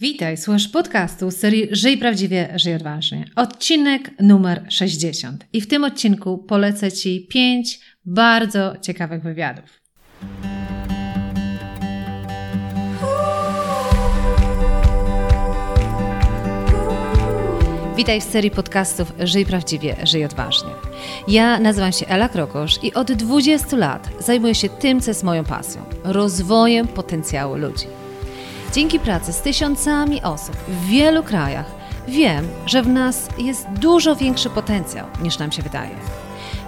Witaj, słuchasz podcastu z serii Żyj Prawdziwie, Żyj Odważnie. Odcinek numer 60. I w tym odcinku polecę Ci pięć bardzo ciekawych wywiadów. Witaj w serii podcastów Żyj Prawdziwie, Żyj Odważnie. Ja nazywam się Ela Krokosz i od 20 lat zajmuję się tym, co jest moją pasją rozwojem potencjału ludzi. Dzięki pracy z tysiącami osób w wielu krajach wiem, że w nas jest dużo większy potencjał niż nam się wydaje.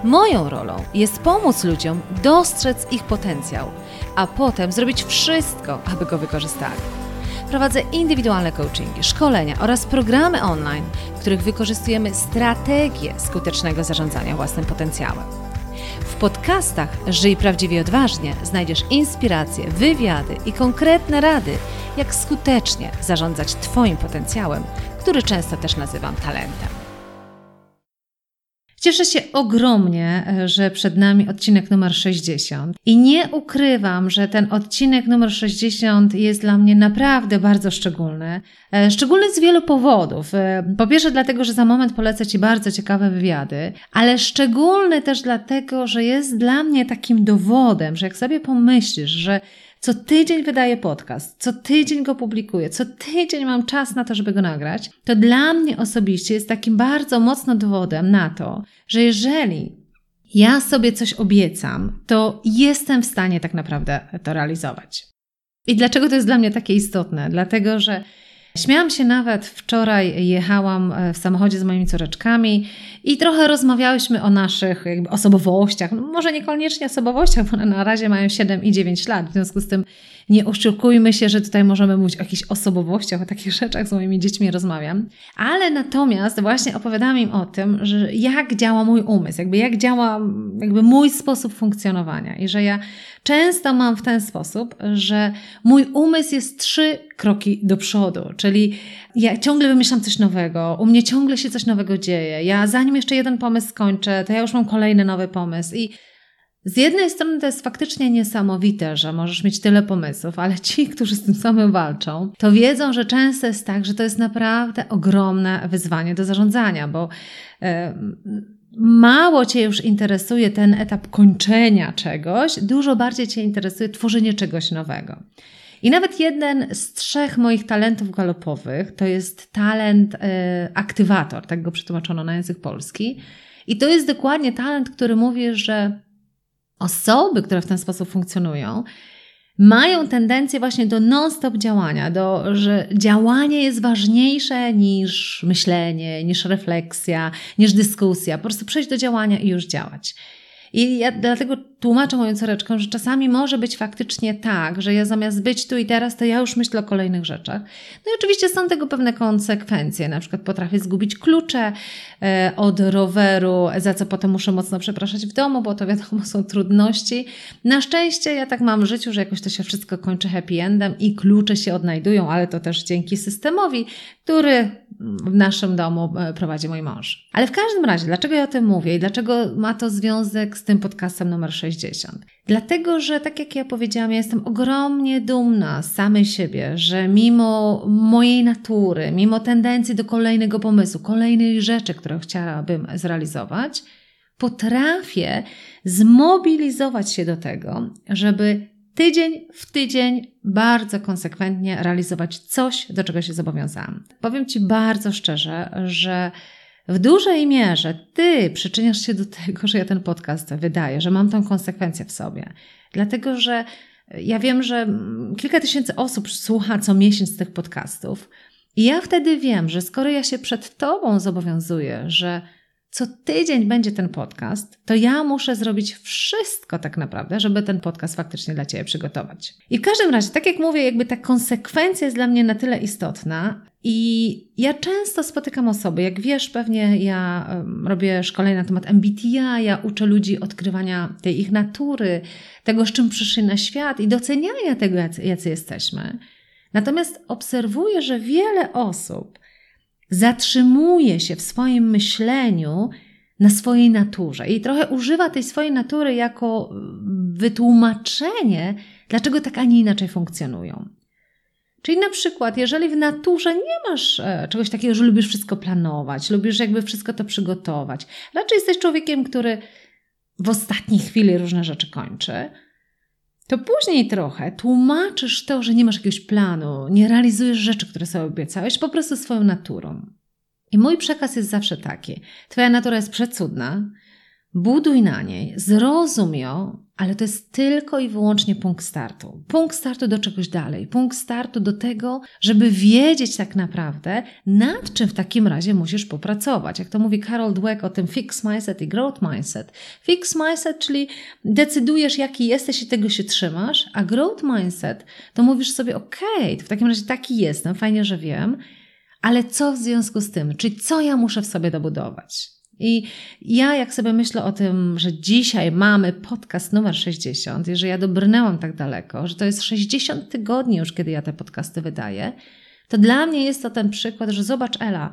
Moją rolą jest pomóc ludziom dostrzec ich potencjał, a potem zrobić wszystko, aby go wykorzystali. Prowadzę indywidualne coachingi, szkolenia oraz programy online, w których wykorzystujemy strategię skutecznego zarządzania własnym potencjałem. Podcastach Żyj Prawdziwie Odważnie znajdziesz inspiracje, wywiady i konkretne rady, jak skutecznie zarządzać Twoim potencjałem, który często też nazywam talentem. Cieszę się ogromnie, że przed nami odcinek numer 60 i nie ukrywam, że ten odcinek numer 60 jest dla mnie naprawdę bardzo szczególny. E, szczególny z wielu powodów. E, po pierwsze dlatego, że za moment polecę Ci bardzo ciekawe wywiady, ale szczególny też dlatego, że jest dla mnie takim dowodem, że jak sobie pomyślisz, że co tydzień wydaję podcast, co tydzień go publikuję, co tydzień mam czas na to, żeby go nagrać, to dla mnie osobiście jest takim bardzo mocno dowodem na to, że jeżeli ja sobie coś obiecam, to jestem w stanie tak naprawdę to realizować. I dlaczego to jest dla mnie takie istotne? Dlatego, że Śmiałam się nawet wczoraj, jechałam e, w samochodzie z moimi córeczkami i trochę rozmawiałyśmy o naszych jakby osobowościach. Może niekoniecznie osobowościach, bo one na razie mają 7 i 9 lat. W związku z tym nie oszukujmy się, że tutaj możemy mówić o jakichś osobowościach, o takich rzeczach z moimi dziećmi rozmawiam. Ale natomiast właśnie opowiadam im o tym, że jak działa mój umysł, jakby jak działa jakby mój sposób funkcjonowania i że ja często mam w ten sposób, że mój umysł jest trzy kroki do przodu, czyli ja ciągle wymyślam coś nowego, u mnie ciągle się coś nowego dzieje. Ja zanim jeszcze jeden pomysł skończę, to ja już mam kolejny nowy pomysł i z jednej strony to jest faktycznie niesamowite, że możesz mieć tyle pomysłów, ale ci, którzy z tym samym walczą, to wiedzą, że często jest tak, że to jest naprawdę ogromne wyzwanie do zarządzania, bo mało Cię już interesuje ten etap kończenia czegoś, dużo bardziej Cię interesuje tworzenie czegoś nowego. I nawet jeden z trzech moich talentów galopowych to jest talent e, aktywator, tak go przetłumaczono na język polski. I to jest dokładnie talent, który mówi, że osoby, które w ten sposób funkcjonują, mają tendencję właśnie do non-stop działania, do, że działanie jest ważniejsze niż myślenie, niż refleksja, niż dyskusja. Po prostu przejść do działania i już działać. I ja dlatego tłumaczę moją córeczką, że czasami może być faktycznie tak, że ja zamiast być tu i teraz, to ja już myślę o kolejnych rzeczach. No i oczywiście są tego pewne konsekwencje. Na przykład potrafię zgubić klucze e, od roweru, za co potem muszę mocno przepraszać w domu, bo to wiadomo są trudności. Na szczęście ja tak mam w życiu, że jakoś to się wszystko kończy happy endem i klucze się odnajdują, ale to też dzięki systemowi, który w naszym domu e, prowadzi mój mąż. Ale w każdym razie, dlaczego ja o tym mówię i dlaczego ma to związek z tym podcastem numer 60? Dlatego, że tak jak ja powiedziałam, ja jestem ogromnie dumna z samej siebie, że mimo mojej natury, mimo tendencji do kolejnego pomysłu, kolejnej rzeczy, którą chciałabym zrealizować, potrafię zmobilizować się do tego, żeby tydzień w tydzień bardzo konsekwentnie realizować coś, do czego się zobowiązałam. Powiem Ci bardzo szczerze, że w dużej mierze Ty przyczyniasz się do tego, że ja ten podcast wydaję, że mam tą konsekwencję w sobie. Dlatego, że ja wiem, że kilka tysięcy osób słucha co miesiąc tych podcastów. I ja wtedy wiem, że skoro ja się przed Tobą zobowiązuję, że co tydzień będzie ten podcast, to ja muszę zrobić wszystko tak naprawdę, żeby ten podcast faktycznie dla Ciebie przygotować. I w każdym razie, tak jak mówię, jakby ta konsekwencja jest dla mnie na tyle istotna i ja często spotykam osoby, jak wiesz, pewnie ja robię szkolenia na temat MBTI, ja uczę ludzi odkrywania tej ich natury, tego, z czym przyszli na świat i doceniania tego, jacy jesteśmy. Natomiast obserwuję, że wiele osób zatrzymuje się w swoim myśleniu na swojej naturze i trochę używa tej swojej natury jako wytłumaczenie, dlaczego tak, a nie inaczej funkcjonują. Czyli na przykład, jeżeli w naturze nie masz e, czegoś takiego, że lubisz wszystko planować, lubisz jakby wszystko to przygotować, raczej jesteś człowiekiem, który w ostatniej chwili różne rzeczy kończy, to później trochę tłumaczysz to, że nie masz jakiegoś planu, nie realizujesz rzeczy, które sobie obiecałeś, po prostu swoją naturą. I mój przekaz jest zawsze taki: Twoja natura jest przecudna, buduj na niej, zrozum ją, ale to jest tylko i wyłącznie punkt startu. Punkt startu do czegoś dalej, punkt startu do tego, żeby wiedzieć tak naprawdę, nad czym w takim razie musisz popracować. Jak to mówi Carol Dweck o tym fix mindset i growth mindset. Fix mindset, czyli decydujesz, jaki jesteś i tego się trzymasz, a growth mindset to mówisz sobie, ok, w takim razie taki jestem, fajnie, że wiem, ale co w związku z tym? Czyli co ja muszę w sobie dobudować? I ja, jak sobie myślę o tym, że dzisiaj mamy podcast numer 60 i że ja dobrnęłam tak daleko, że to jest 60 tygodni już, kiedy ja te podcasty wydaję, to dla mnie jest to ten przykład, że zobacz, Ela,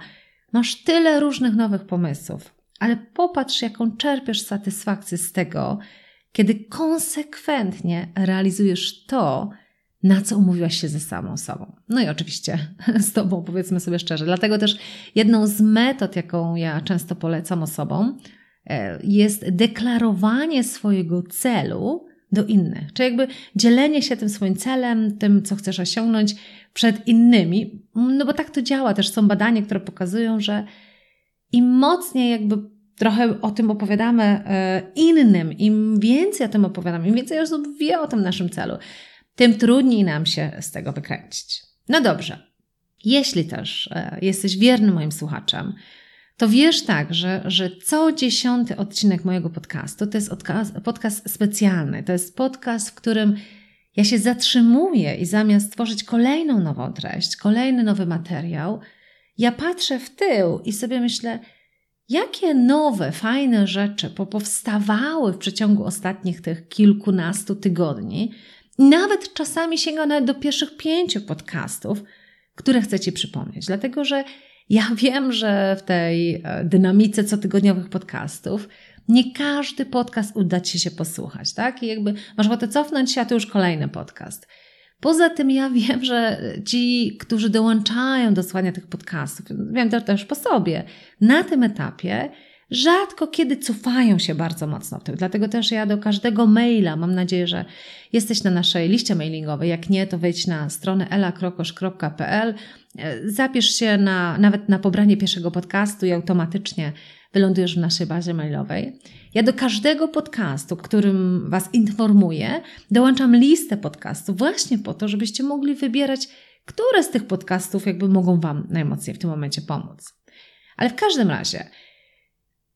masz tyle różnych nowych pomysłów, ale popatrz, jaką czerpiesz satysfakcję z tego, kiedy konsekwentnie realizujesz to, na co umówiłaś się ze samą sobą. No i oczywiście z Tobą, powiedzmy sobie szczerze. Dlatego też jedną z metod, jaką ja często polecam osobom, e, jest deklarowanie swojego celu do innych. Czyli jakby dzielenie się tym swoim celem, tym, co chcesz osiągnąć przed innymi. No bo tak to działa. Też są badania, które pokazują, że im mocniej jakby trochę o tym opowiadamy e, innym, im więcej o tym opowiadamy, im więcej osób wie o tym naszym celu, tym trudniej nam się z tego wykręcić. No dobrze. Jeśli też e, jesteś wiernym moim słuchaczem, to wiesz tak, że, że co dziesiąty odcinek mojego podcastu to jest podcast specjalny. To jest podcast, w którym ja się zatrzymuję i zamiast tworzyć kolejną nową treść, kolejny nowy materiał, ja patrzę w tył i sobie myślę, jakie nowe, fajne rzeczy powstawały w przeciągu ostatnich tych kilkunastu tygodni, nawet czasami sięga nawet do pierwszych pięciu podcastów, które chcę Ci przypomnieć, dlatego że ja wiem, że w tej e, dynamice cotygodniowych podcastów nie każdy podcast uda Ci się posłuchać, tak? I jakby masz ochotę cofnąć się, a to już kolejny podcast. Poza tym ja wiem, że ci, którzy dołączają do słuchania tych podcastów, wiem to też po sobie, na tym etapie rzadko kiedy cofają się bardzo mocno w tym. Dlatego też ja do każdego maila, mam nadzieję, że jesteś na naszej liście mailingowej. Jak nie, to wejdź na stronę elakrokosz.pl, zapisz się na, nawet na pobranie pierwszego podcastu i automatycznie wylądujesz w naszej bazie mailowej. Ja do każdego podcastu, którym Was informuję, dołączam listę podcastów właśnie po to, żebyście mogli wybierać, które z tych podcastów jakby mogą Wam najmocniej w tym momencie pomóc. Ale w każdym razie,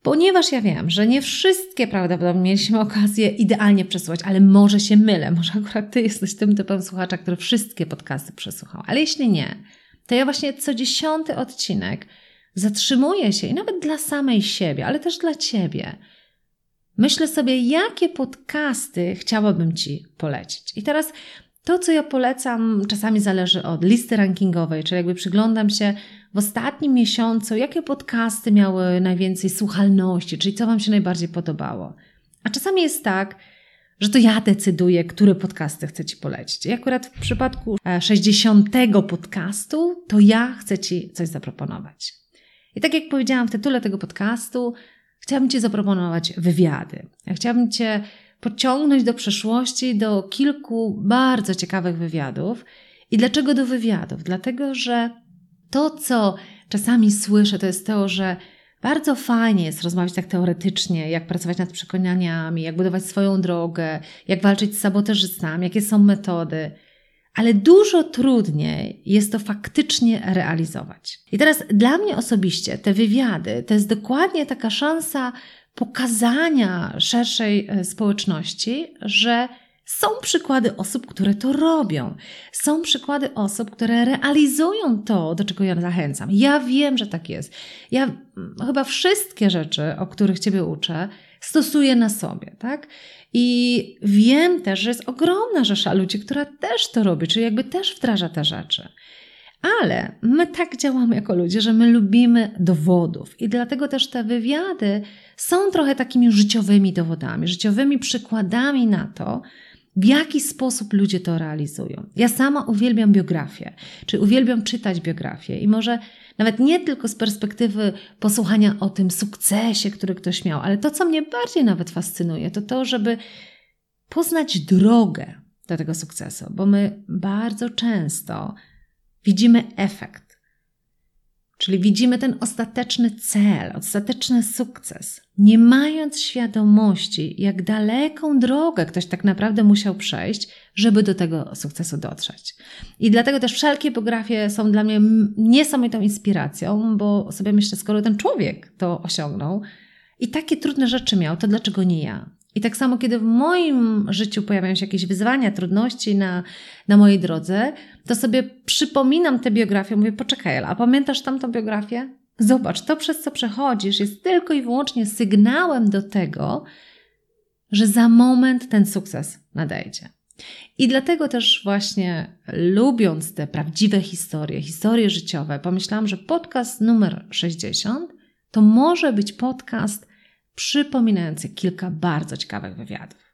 Ponieważ ja wiem, że nie wszystkie prawdopodobnie mieliśmy okazję idealnie przesłuchać, ale może się mylę, może akurat Ty jesteś tym typem słuchacza, który wszystkie podcasty przesłuchał. Ale jeśli nie, to ja właśnie co dziesiąty odcinek zatrzymuję się i nawet dla samej siebie, ale też dla Ciebie. Myślę sobie, jakie podcasty chciałabym Ci polecić. I teraz to, co ja polecam, czasami zależy od listy rankingowej, czyli jakby przyglądam się w ostatnim miesiącu, jakie podcasty miały najwięcej słuchalności, czyli co Wam się najbardziej podobało. A czasami jest tak, że to ja decyduję, które podcasty chcę Ci polecić. I akurat w przypadku 60 e, podcastu, to ja chcę Ci coś zaproponować. I tak jak powiedziałam w tytule tego podcastu, chciałabym Ci zaproponować wywiady. Ja chciałabym Cię pociągnąć do przeszłości, do kilku bardzo ciekawych wywiadów. I dlaczego do wywiadów? Dlatego, że to, co czasami słyszę, to jest to, że bardzo fajnie jest rozmawiać tak teoretycznie, jak pracować nad przekonaniami, jak budować swoją drogę, jak walczyć z sabotażystami, jakie są metody, ale dużo trudniej jest to faktycznie realizować. I teraz dla mnie osobiście te wywiady to jest dokładnie taka szansa pokazania szerszej e, społeczności, że są przykłady osób, które to robią. Są przykłady osób, które realizują to, do czego ja zachęcam. Ja wiem, że tak jest. Ja chyba wszystkie rzeczy, o których Ciebie uczę, stosuję na sobie, tak? I wiem też, że jest ogromna rzesza ludzi, która też to robi, czyli jakby też wdraża te rzeczy. Ale my tak działamy jako ludzie, że my lubimy dowodów i dlatego też te wywiady są trochę takimi życiowymi dowodami, życiowymi przykładami na to, w jaki sposób ludzie to realizują. Ja sama uwielbiam biografię, czy uwielbiam czytać biografię i może nawet nie tylko z perspektywy posłuchania o tym sukcesie, który ktoś miał, ale to, co mnie bardziej nawet fascynuje, to to, żeby poznać drogę do tego sukcesu, bo my bardzo często widzimy efekt, Czyli widzimy ten ostateczny cel, ostateczny sukces, nie mając świadomości, jak daleką drogę ktoś tak naprawdę musiał przejść, żeby do tego sukcesu dotrzeć. I dlatego też wszelkie biografie są dla mnie niesamowitą inspiracją, bo sobie myślę, skoro ten człowiek to osiągnął i takie trudne rzeczy miał, to dlaczego nie ja? I tak samo, kiedy w moim życiu pojawiają się jakieś wyzwania, trudności na, na mojej drodze, to sobie przypominam tę biografię, mówię, poczekaj, a pamiętasz tamtą biografię? Zobacz, to przez co przechodzisz jest tylko i wyłącznie sygnałem do tego, że za moment ten sukces nadejdzie. I dlatego też właśnie lubiąc te prawdziwe historie, historie życiowe, pomyślałam, że podcast numer 60 to może być podcast przypominający kilka bardzo ciekawych wywiadów.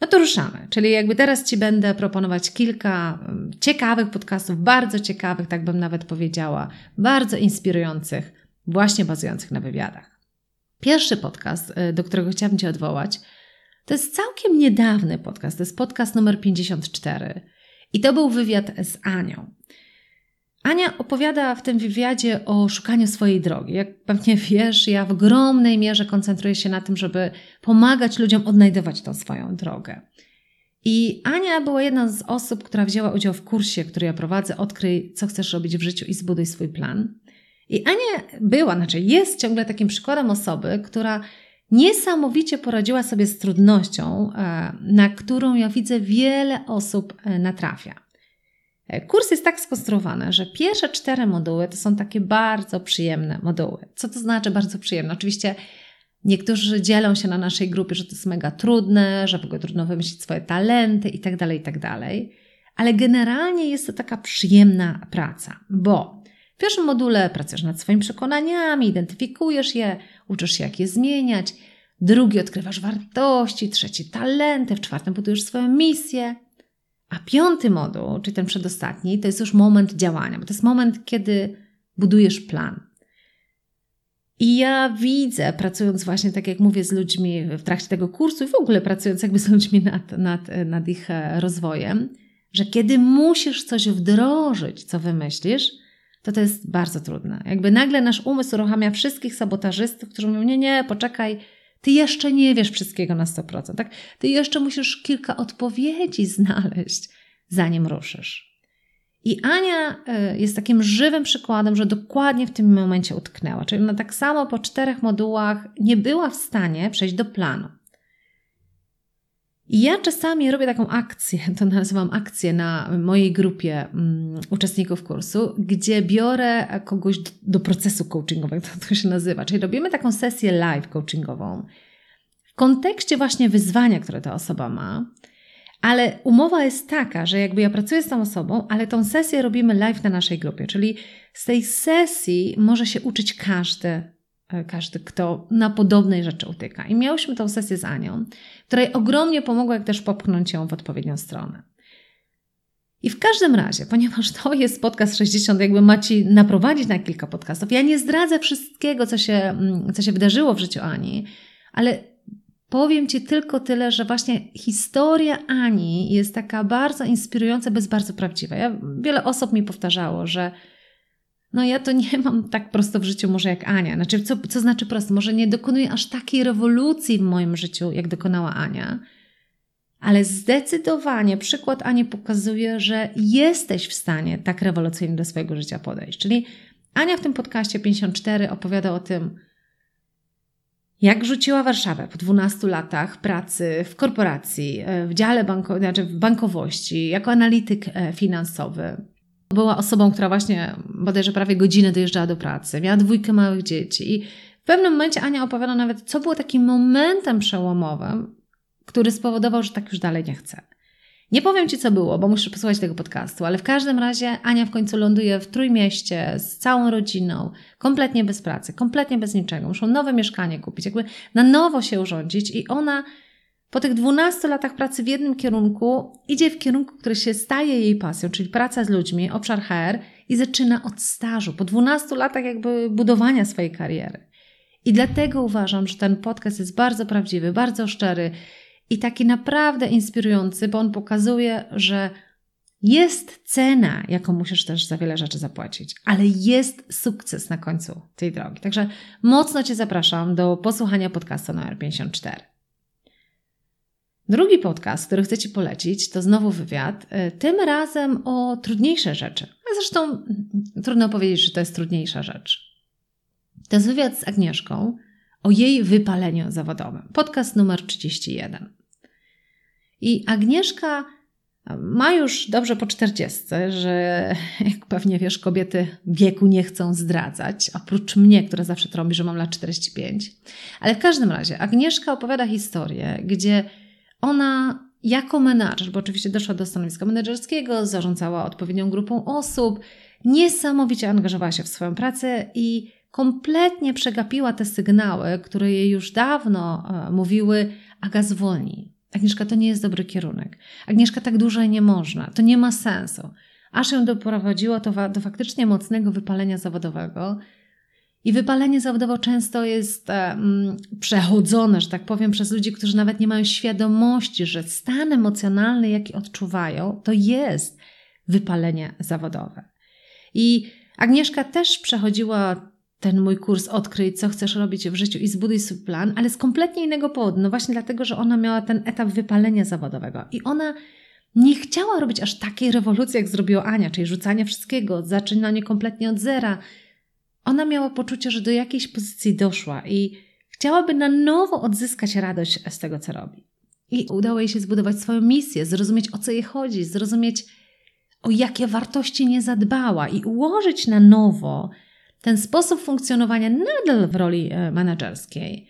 No to ruszamy, czyli jakby teraz Ci będę proponować kilka mm, ciekawych podcastów, bardzo ciekawych, tak bym nawet powiedziała, bardzo inspirujących, właśnie bazujących na wywiadach. Pierwszy podcast, y, do którego chciałabym Cię odwołać, to jest całkiem niedawny podcast, to jest podcast numer 54 i to był wywiad z Anią. Ania opowiada w tym wywiadzie o szukaniu swojej drogi. Jak pewnie wiesz, ja w ogromnej mierze koncentruję się na tym, żeby pomagać ludziom odnajdywać tą swoją drogę. I Ania była jedną z osób, która wzięła udział w kursie, który ja prowadzę, Odkryj, co chcesz robić w życiu i zbuduj swój plan. I Ania była, znaczy jest ciągle takim przykładem osoby, która niesamowicie poradziła sobie z trudnością, e, na którą ja widzę wiele osób e, natrafia. E, kurs jest tak skonstruowany, że pierwsze cztery moduły to są takie bardzo przyjemne moduły. Co to znaczy bardzo przyjemne? Oczywiście niektórzy dzielą się na naszej grupie, że to jest mega trudne, że w ogóle trudno wymyślić swoje talenty itd., tak itd., tak ale generalnie jest to taka przyjemna praca, bo w pierwszym module pracujesz nad swoimi przekonaniami, identyfikujesz je, uczysz się, jak je zmieniać. Drugi odkrywasz wartości, trzeci talenty, w czwartym budujesz swoją misję. A piąty moduł, czyli ten przedostatni, to jest już moment działania, bo to jest moment, kiedy budujesz plan. I ja widzę, pracując właśnie, tak jak mówię, z ludźmi w trakcie tego kursu i w ogóle pracując jakby z ludźmi nad, nad, nad ich e, rozwojem, że kiedy musisz coś wdrożyć, co wymyślisz, to to jest bardzo trudne. Jakby nagle nasz umysł uruchamia wszystkich sabotażystów, którzy mówią, nie, nie, poczekaj, ty jeszcze nie wiesz wszystkiego na 100%, tak? Ty jeszcze musisz kilka odpowiedzi znaleźć, zanim ruszysz. I Ania e, jest takim żywym przykładem, że dokładnie w tym momencie utknęła. Czyli ona tak samo po czterech modułach nie była w stanie przejść do planu. I ja czasami robię taką akcję, to nazywam akcję na mojej grupie um, uczestników kursu, gdzie biorę kogoś do, do procesu coachingowego, to, to się nazywa. Czyli robimy taką sesję live coachingową w kontekście właśnie wyzwania, które ta osoba ma. Ale umowa jest taka, że jakby ja pracuję z tą osobą, ale tą sesję robimy live na naszej grupie, czyli z tej sesji może się uczyć każdy, każdy, kto na podobnej rzeczy utyka. I miałyśmy tą sesję z Anią, której ogromnie pomogła, jak też popchnąć ją w odpowiednią stronę. I w każdym razie, ponieważ to jest podcast 60, jakby macie naprowadzić na kilka podcastów, ja nie zdradzę wszystkiego, co się, mm, co się wydarzyło w życiu Ani, ale powiem Ci tylko tyle, że właśnie historia Ani jest taka bardzo inspirująca, bez bardzo prawdziwa. Ja, wiele osób mi powtarzało, że no ja to nie mam tak prosto w życiu może jak Ania. Znaczy, co, co znaczy prosto? Może nie dokonuję aż takiej rewolucji w moim życiu, jak dokonała Ania, ale zdecydowanie przykład Ani pokazuje, że jesteś w stanie tak rewolucyjnie do swojego życia podejść. Czyli Ania w tym podcaście 54 opowiada o tym, jak rzuciła Warszawę po 12 latach pracy w korporacji, w dziale banko, znaczy w bankowości, jako analityk e, finansowy była osobą, która właśnie bodajże prawie godzinę dojeżdżała do pracy, miała dwójkę małych dzieci i w pewnym momencie Ania opowiada nawet, co było takim momentem przełomowym, który spowodował, że tak już dalej nie chce. Nie powiem Ci, co było, bo muszę posłuchać tego podcastu, ale w każdym razie Ania w końcu ląduje w Trójmieście z całą rodziną, kompletnie bez pracy, kompletnie bez niczego. Muszą nowe mieszkanie kupić, jakby na nowo się urządzić i ona po tych 12 latach pracy w jednym kierunku idzie w kierunku, który się staje jej pasją, czyli praca z ludźmi, obszar HR i zaczyna od stażu, po 12 latach jakby budowania swojej kariery. I dlatego uważam, że ten podcast jest bardzo prawdziwy, bardzo szczery i taki naprawdę inspirujący, bo on pokazuje, że jest cena, jaką musisz też za wiele rzeczy zapłacić, ale jest sukces na końcu tej drogi. Także mocno Cię zapraszam do posłuchania podcastu numer 54. Drugi podcast, który chcę Ci polecić, to znowu wywiad, y, tym razem o trudniejsze rzeczy. A zresztą trudno powiedzieć, że to jest trudniejsza rzecz. To jest wywiad z Agnieszką o jej wypaleniu zawodowym. Podcast numer 31. I Agnieszka ma już dobrze po 40, że jak pewnie wiesz, kobiety wieku nie chcą zdradzać, oprócz mnie, która zawsze trąbi, że mam lat 45. Ale w każdym razie Agnieszka opowiada historię, gdzie ona jako menadżer, bo oczywiście doszła do stanowiska menedżerskiego, zarządzała odpowiednią grupą osób, niesamowicie angażowała się w swoją pracę i kompletnie przegapiła te sygnały, które jej już dawno e, mówiły, Aga. Agnieszka, to nie jest dobry kierunek. Agnieszka, tak dłużej nie można. To nie ma sensu. Aż ją doprowadziło to do faktycznie mocnego wypalenia zawodowego, i wypalenie zawodowo często jest przechodzone, że tak powiem, przez ludzi, którzy nawet nie mają świadomości, że stan emocjonalny, jaki odczuwają, to jest wypalenie zawodowe. I Agnieszka też przechodziła ten mój kurs Odkryj, co chcesz robić w życiu i zbuduj swój plan, ale z kompletnie innego powodu. No właśnie dlatego, że ona miała ten etap wypalenia zawodowego i ona nie chciała robić aż takiej rewolucji, jak zrobiła Ania, czyli rzucanie wszystkiego, zaczynanie kompletnie od zera, ona miała poczucie, że do jakiejś pozycji doszła i chciałaby na nowo odzyskać radość z tego, co robi. I udało jej się zbudować swoją misję, zrozumieć o co jej chodzi, zrozumieć o jakie wartości nie zadbała i ułożyć na nowo ten sposób funkcjonowania nadal w roli e, menedżerskiej,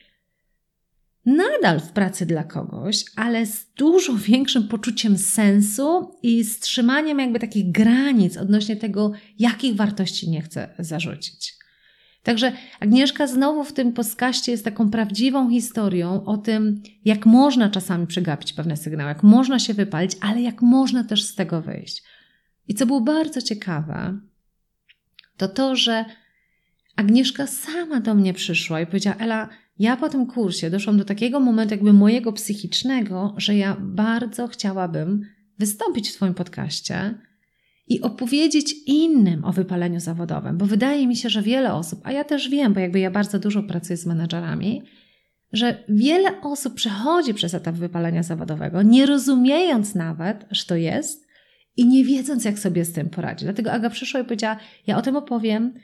nadal w pracy dla kogoś, ale z dużo większym poczuciem sensu i strzymaniem jakby takich granic odnośnie tego, jakich wartości nie chce zarzucić. Także Agnieszka znowu w tym podcaście jest taką prawdziwą historią o tym, jak można czasami przegapić pewne sygnały, jak można się wypalić, ale jak można też z tego wyjść. I co było bardzo ciekawe, to to, że Agnieszka sama do mnie przyszła i powiedziała: Ela, ja po tym kursie doszłam do takiego momentu, jakby mojego psychicznego, że ja bardzo chciałabym wystąpić w Twoim podcaście i opowiedzieć innym o wypaleniu zawodowym, bo wydaje mi się, że wiele osób, a ja też wiem, bo jakby ja bardzo dużo pracuję z menedżerami, że wiele osób przechodzi przez etap wypalenia zawodowego, nie rozumiejąc nawet, że to jest i nie wiedząc, jak sobie z tym poradzić. Dlatego Aga przyszła i powiedziała: Ja o tym opowiem.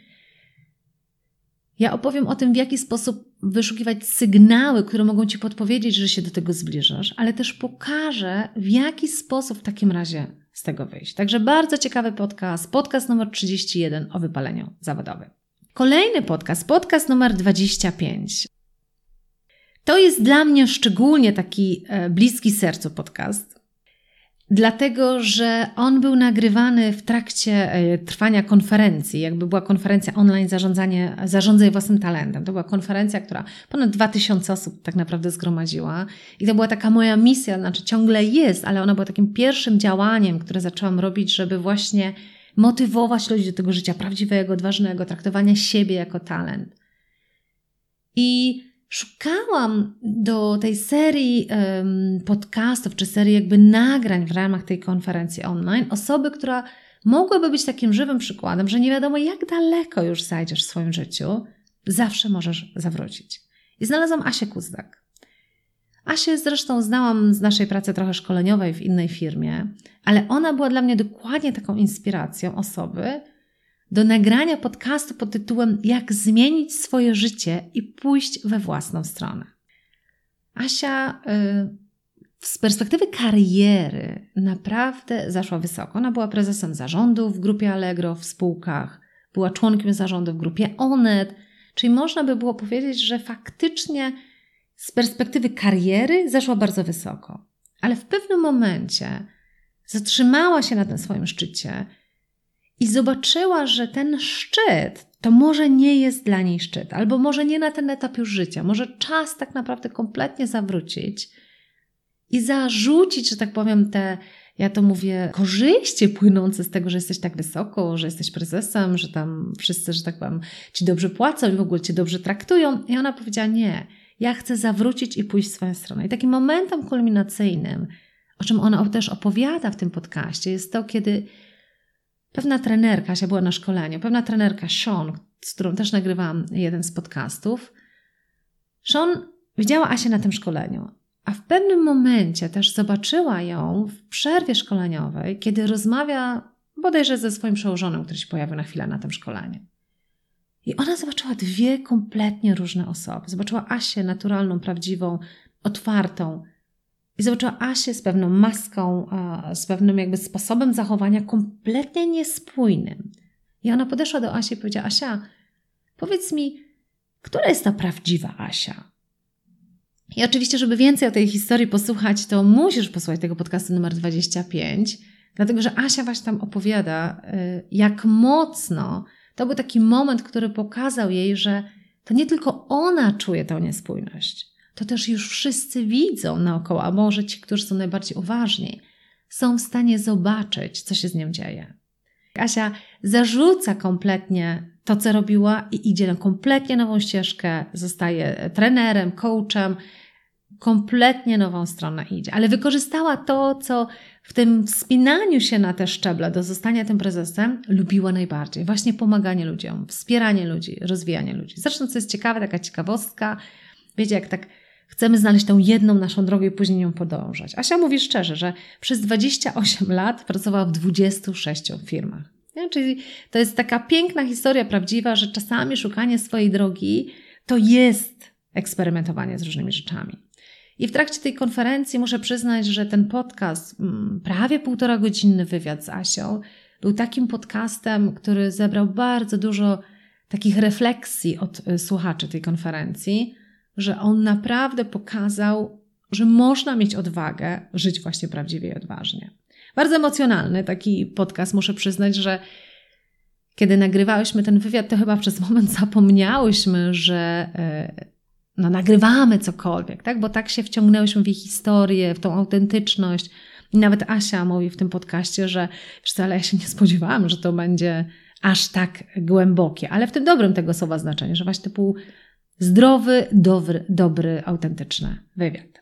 Ja opowiem o tym, w jaki sposób wyszukiwać sygnały, które mogą ci podpowiedzieć, że się do tego zbliżasz, ale też pokażę, w jaki sposób w takim razie z tego wyjść. Także bardzo ciekawy podcast, podcast numer 31 o wypaleniu zawodowym. Kolejny podcast, podcast numer 25. To jest dla mnie szczególnie taki e, bliski sercu podcast, dlatego że on był nagrywany w trakcie e, trwania konferencji, jakby była konferencja online zarządzanie, zarządzaj własnym talentem. To była konferencja, która ponad 2000 osób tak naprawdę zgromadziła i to była taka moja misja, znaczy ciągle jest, ale ona była takim pierwszym działaniem, które zaczęłam robić, żeby właśnie motywować ludzi do tego życia prawdziwego, odważnego, traktowania siebie jako talent. I szukałam do tej serii um, podcastów, czy serii jakby nagrań w ramach tej konferencji online osoby, która mogłaby być takim żywym przykładem, że nie wiadomo jak daleko już zajdziesz w swoim życiu, zawsze możesz zawrócić. I znalazłam Asię Kuzdak. Asię zresztą znałam z naszej pracy trochę szkoleniowej w innej firmie, ale ona była dla mnie dokładnie taką inspiracją osoby, do nagrania podcastu pod tytułem Jak zmienić swoje życie i pójść we własną stronę. Asia y, z perspektywy kariery naprawdę zaszła wysoko. Ona była prezesem zarządu w grupie Allegro w spółkach, była członkiem zarządu w grupie Onet, czyli można by było powiedzieć, że faktycznie z perspektywy kariery zeszła bardzo wysoko. Ale w pewnym momencie zatrzymała się na tym swoim szczycie i zobaczyła, że ten szczyt to może nie jest dla niej szczyt, albo może nie na ten etap już życia, może czas tak naprawdę kompletnie zawrócić i zarzucić, że tak powiem, te, ja to mówię, korzyści płynące z tego, że jesteś tak wysoko, że jesteś prezesem, że tam wszyscy, że tak powiem, ci dobrze płacą i w ogóle cię dobrze traktują. I ona powiedziała: Nie, ja chcę zawrócić i pójść w swoją stronę. I takim momentem kulminacyjnym, o czym ona też opowiada w tym podcaście, jest to, kiedy pewna trenerka, się była na szkoleniu, pewna trenerka Sean, z którą też nagrywałam jeden z podcastów, Sean widziała Asię na tym szkoleniu, a w pewnym momencie też zobaczyła ją w przerwie szkoleniowej, kiedy rozmawia bodajże ze swoim przełożonym, który się pojawił na chwilę na tym szkoleniu. I ona zobaczyła dwie kompletnie różne osoby. Zobaczyła Asię naturalną, prawdziwą, otwartą. I zobaczyła Asię z pewną maską, z pewnym jakby sposobem zachowania kompletnie niespójnym. I ona podeszła do Asi i powiedziała: Asia, powiedz mi, która jest ta prawdziwa Asia? I oczywiście, żeby więcej o tej historii posłuchać, to musisz posłuchać tego podcastu numer 25, dlatego że Asia właśnie tam opowiada, y, jak mocno to był taki moment, który pokazał jej, że to nie tylko ona czuje tę niespójność, to też już wszyscy widzą naokoło, a może ci, którzy są najbardziej uważni, są w stanie zobaczyć, co się z nią dzieje. Asia zarzuca kompletnie to, co robiła i idzie na kompletnie nową ścieżkę, zostaje trenerem, coachem, kompletnie nową stronę idzie, ale wykorzystała to, co w tym wspinaniu się na te szczeble do zostania tym prezesem lubiła najbardziej. Właśnie pomaganie ludziom, wspieranie ludzi, rozwijanie ludzi. Zresztą, co jest ciekawe, taka ciekawostka, wiecie, jak tak chcemy znaleźć tą jedną naszą drogę i później nią podążać. Asia mówi szczerze, że przez 28 lat pracowała w 26 firmach. Nie? Czyli to jest taka piękna historia prawdziwa, że czasami szukanie swojej drogi to jest eksperymentowanie z różnymi rzeczami. I w trakcie tej konferencji muszę przyznać, że ten podcast, mm, prawie półtora godzinny wywiad z Asią, był takim podcastem, który zebrał bardzo dużo takich refleksji od y, słuchaczy tej konferencji, że on naprawdę pokazał, że można mieć odwagę żyć właśnie prawdziwie i odważnie. Bardzo emocjonalny taki podcast, muszę przyznać, że kiedy nagrywałyśmy ten wywiad, to chyba przez moment zapomniałyśmy, że y, no, nagrywamy cokolwiek, tak? bo tak się wciągnęłyśmy w ich historię, w tą autentyczność. I nawet Asia mówi w tym podcaście, że wiesz co, ale ja się nie spodziewałam, że to będzie aż tak głębokie, ale w tym dobrym tego słowa znaczeniu, że właśnie typu zdrowy, dobry, dobry, autentyczny wywiad.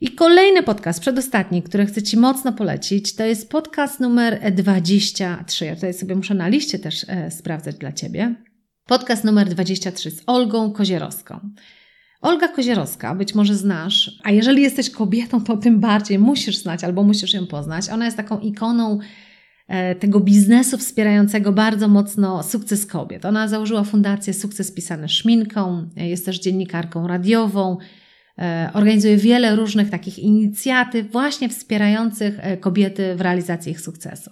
I kolejny podcast, przedostatni, który chcę Ci mocno polecić, to jest podcast numer 23. Ja tutaj sobie muszę na liście też e, sprawdzać dla Ciebie. Podcast numer 23 z Olgą Kozierowską. Olga Kozierowska, być może znasz, a jeżeli jesteś kobietą, to tym bardziej musisz znać albo musisz ją poznać. Ona jest taką ikoną tego biznesu wspierającego bardzo mocno sukces kobiet. Ona założyła fundację Sukces Pisany Szminką, jest też dziennikarką radiową, e, organizuje wiele różnych takich inicjatyw właśnie wspierających e, kobiety w realizacji ich sukcesu.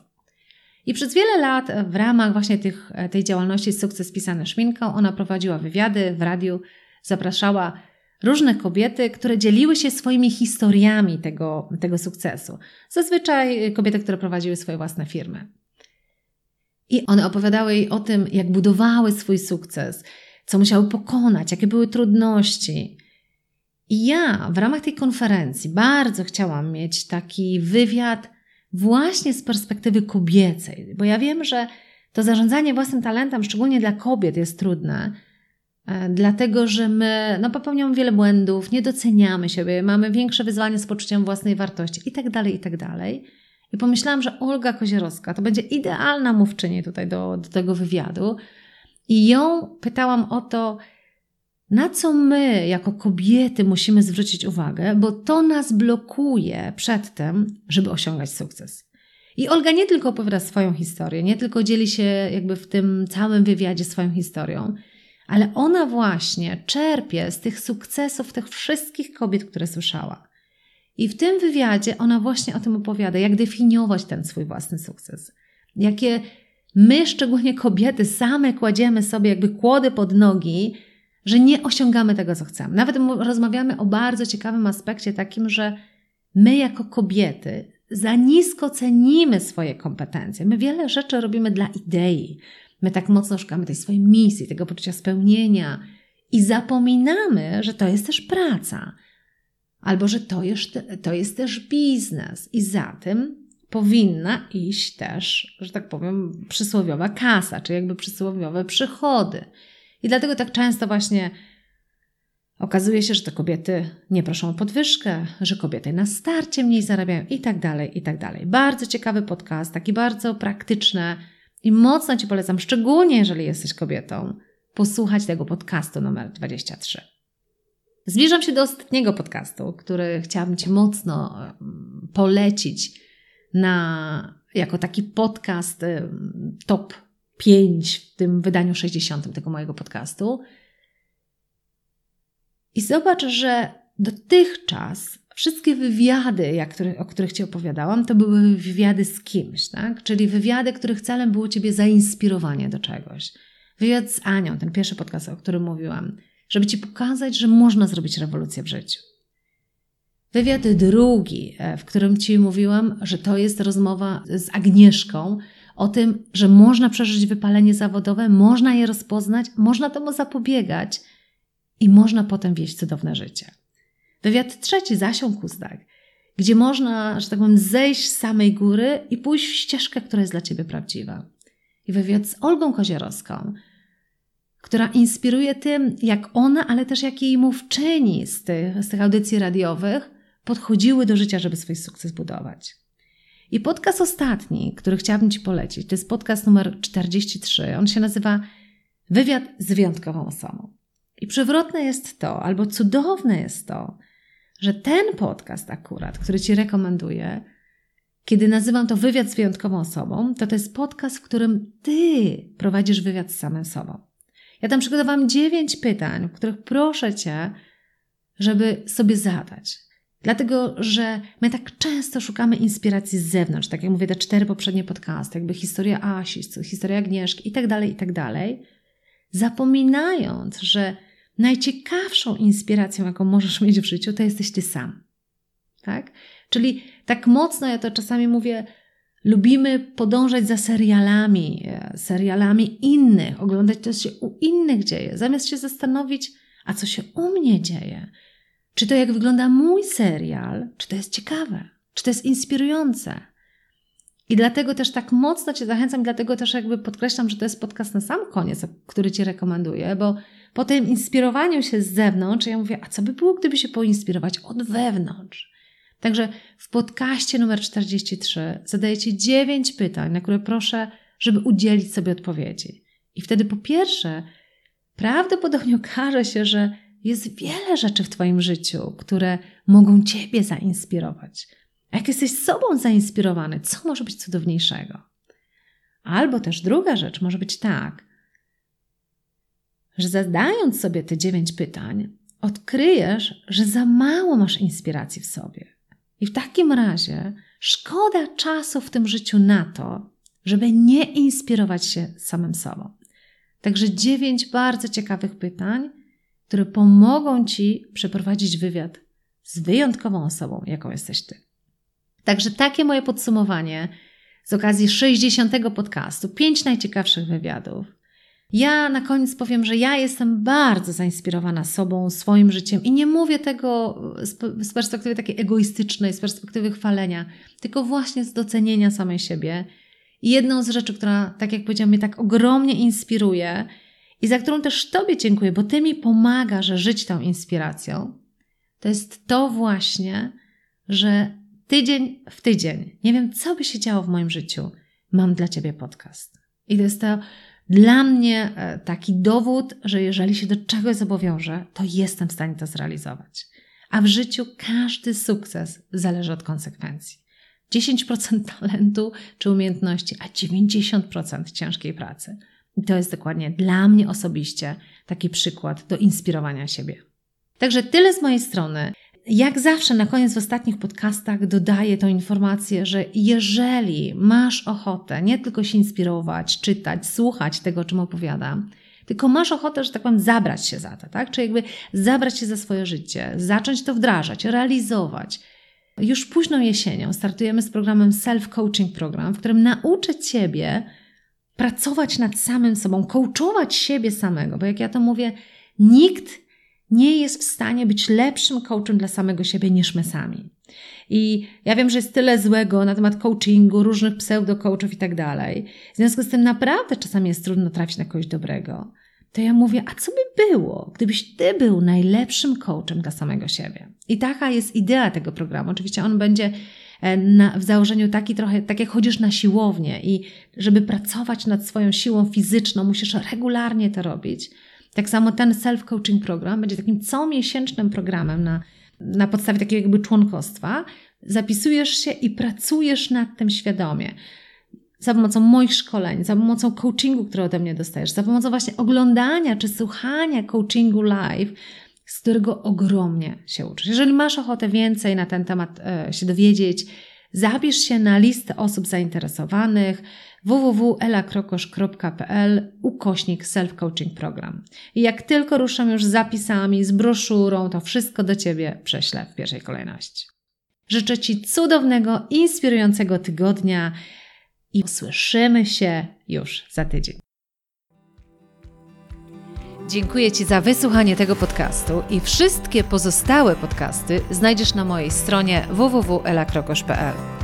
I przez wiele lat w ramach właśnie tych, tej działalności Sukces Pisany Szminką ona prowadziła wywiady w radiu, zapraszała różne kobiety, które dzieliły się swoimi historiami tego, tego sukcesu. Zazwyczaj kobiety, które prowadziły swoje własne firmy. I one opowiadały jej o tym, jak budowały swój sukces, co musiały pokonać, jakie były trudności. I ja w ramach tej konferencji bardzo chciałam mieć taki wywiad właśnie z perspektywy kobiecej, bo ja wiem, że to zarządzanie własnym talentem, szczególnie dla kobiet, jest trudne, dlatego że my no, popełniamy wiele błędów, nie doceniamy siebie, mamy większe wyzwanie z poczuciem własnej wartości itd., tak itd. Tak I pomyślałam, że Olga Kozierowska to będzie idealna mówczyni tutaj do, do tego wywiadu. I ją pytałam o to, na co my, jako kobiety, musimy zwrócić uwagę, bo to nas blokuje przed tym, żeby osiągać sukces. I Olga nie tylko opowiada swoją historię, nie tylko dzieli się jakby w tym całym wywiadzie swoją historią, ale ona właśnie czerpie z tych sukcesów tych wszystkich kobiet, które słyszała. I w tym wywiadzie ona właśnie o tym opowiada, jak definiować ten swój własny sukces. Jakie my, szczególnie kobiety, same kładziemy sobie jakby kłody pod nogi, że nie osiągamy tego, co chcemy. Nawet rozmawiamy o bardzo ciekawym aspekcie takim, że my jako kobiety za nisko cenimy swoje kompetencje. My wiele rzeczy robimy dla idei. My tak mocno szukamy tej swojej misji, tego poczucia spełnienia i zapominamy, że to jest też praca. albo że to jest, to jest też biznes i za tym powinna iść też, że tak powiem, przysłowiowa kasa, czy jakby przysłowiowe przychody. I dlatego tak często właśnie okazuje się, że te kobiety nie proszą o podwyżkę, że kobiety na starcie mniej zarabiają i tak dalej, i tak dalej. Bardzo ciekawy podcast, taki bardzo praktyczny i mocno Ci polecam, szczególnie jeżeli jesteś kobietą, posłuchać tego podcastu numer 23. Zbliżam się do ostatniego podcastu, który chciałabym Ci mocno polecić na, jako taki podcast top 5 w tym wydaniu 60 tego mojego podcastu. I zobacz, że dotychczas wszystkie wywiady, jak, o których Ci opowiadałam, to były wywiady z kimś, tak? Czyli wywiady, których celem było Ciebie zainspirowanie do czegoś. Wywiad z Anią, ten pierwszy podcast, o którym mówiłam, żeby Ci pokazać, że można zrobić rewolucję w życiu. Wywiad drugi, e, w którym Ci mówiłam, że to jest rozmowa z Agnieszką o tym, że można przeżyć wypalenie zawodowe, można je rozpoznać, można temu zapobiegać i można potem wieść cudowne życie. Wywiad trzeci z Asią Kuzdak, gdzie można, że tak powiem, zejść z samej góry i pójść w ścieżkę, która jest dla Ciebie prawdziwa. I wywiad z Olgą Koziorowską, która inspiruje tym, jak ona, ale też jak jej mówczyni z tych, z tych audycji radiowych podchodziły do życia, żeby swój sukces budować. I podcast ostatni, który chciałabym Ci polecić, to jest podcast numer 43. On się nazywa Wywiad z wyjątkową osobą. I przewrotne jest to, albo cudowne jest to, że ten podcast akurat, który Ci rekomenduję, kiedy nazywam to wywiad z wyjątkową osobą, to to jest podcast, w którym Ty prowadzisz wywiad z samym sobą. Ja tam przygotowałam dziewięć pytań, których proszę Cię, żeby sobie zadać. Dlatego, że my tak często szukamy inspiracji z zewnątrz, tak jak mówię, te cztery poprzednie podcasty, jakby historia Asi, historia Agnieszki i tak dalej, i tak dalej, zapominając, że najciekawszą inspiracją, jaką możesz mieć w życiu, to jesteś ty sam. Tak? Czyli tak mocno, ja to czasami mówię, lubimy podążać za serialami, e, serialami innych, oglądać co się u innych dzieje, zamiast się zastanowić, a co się u mnie dzieje. Czy to, jak wygląda mój serial, czy to jest ciekawe, czy to jest inspirujące. I dlatego też tak mocno Cię zachęcam, dlatego też jakby podkreślam, że to jest podcast na sam koniec, który Ci rekomenduję, bo po tym inspirowaniu się z zewnątrz, ja mówię, a co by było, gdyby się poinspirować od wewnątrz? Także w podcaście numer 43 zadaję Ci 9 pytań, na które proszę, żeby udzielić sobie odpowiedzi. I wtedy po pierwsze, prawdopodobnie okaże się, że jest wiele rzeczy w Twoim życiu, które mogą Ciebie zainspirować. A jak jesteś sobą zainspirowany, co może być cudowniejszego? Albo też druga rzecz może być tak, że zadając sobie te dziewięć pytań, odkryjesz, że za mało masz inspiracji w sobie. I w takim razie szkoda czasu w tym życiu na to, żeby nie inspirować się samym sobą. Także dziewięć bardzo ciekawych pytań, które pomogą Ci przeprowadzić wywiad z wyjątkową osobą, jaką jesteś Ty. Także takie moje podsumowanie z okazji 60. podcastu. Pięć najciekawszych wywiadów. Ja na koniec powiem, że ja jestem bardzo zainspirowana sobą, swoim życiem i nie mówię tego z perspektywy takiej egoistycznej, z perspektywy chwalenia, tylko właśnie z docenienia samej siebie. I jedną z rzeczy, która, tak jak powiedziałam, mnie tak ogromnie inspiruje i za którą też Tobie dziękuję, bo Ty mi pomagasz żyć tą inspiracją, to jest to właśnie, że tydzień w tydzień, nie wiem, co by się działo w moim życiu, mam dla Ciebie podcast. I to jest to dla mnie e, taki dowód, że jeżeli się do czegoś zobowiążę, to jestem w stanie to zrealizować. A w życiu każdy sukces zależy od konsekwencji. 10% talentu czy umiejętności, a 90% ciężkiej pracy. I to jest dokładnie dla mnie osobiście taki przykład do inspirowania siebie. Także tyle z mojej strony. Jak zawsze na koniec w ostatnich podcastach dodaję tą informację, że jeżeli masz ochotę nie tylko się inspirować, czytać, słuchać tego, o czym opowiadam, tylko masz ochotę, że tak powiem, zabrać się za to, tak? Czy jakby zabrać się za swoje życie, zacząć to wdrażać, realizować. Już późną jesienią startujemy z programem Self-Coaching Program, w którym nauczę Ciebie pracować nad samym sobą, coachować siebie samego, bo jak ja to mówię, nikt nie jest w stanie być lepszym coachem dla samego siebie niż my sami. I ja wiem, że jest tyle złego na temat coachingu, różnych pseudo-coachów i tak dalej. W związku z tym naprawdę czasami jest trudno trafić na kogoś dobrego. To ja mówię, a co by było, gdybyś ty był najlepszym coachem dla samego siebie? I taka jest idea tego programu. Oczywiście on będzie e, na, w założeniu taki trochę, tak jak chodzisz na siłownię i żeby pracować nad swoją siłą fizyczną, musisz regularnie to robić. Tak samo ten self-coaching program będzie takim comiesięcznym programem na, na podstawie takiego jakby członkostwa. Zapisujesz się i pracujesz nad tym świadomie. Za pomocą moich szkoleń, za pomocą coachingu, który ode mnie dostajesz, za pomocą właśnie oglądania czy słuchania coachingu live, z którego ogromnie się uczysz. Jeżeli masz ochotę więcej na ten temat e, się dowiedzieć, zapisz się na listę osób zainteresowanych www.elakrokosz.pl ukośnik self-coaching program. I jak tylko ruszam już z zapisami, z broszurą, to wszystko do Ciebie prześlę w pierwszej kolejności. Życzę Ci cudownego, inspirującego tygodnia i słyszymy się już za tydzień. Dziękuję Ci za wysłuchanie tego podcastu i wszystkie pozostałe podcasty znajdziesz na mojej stronie www.elakrokosz.pl.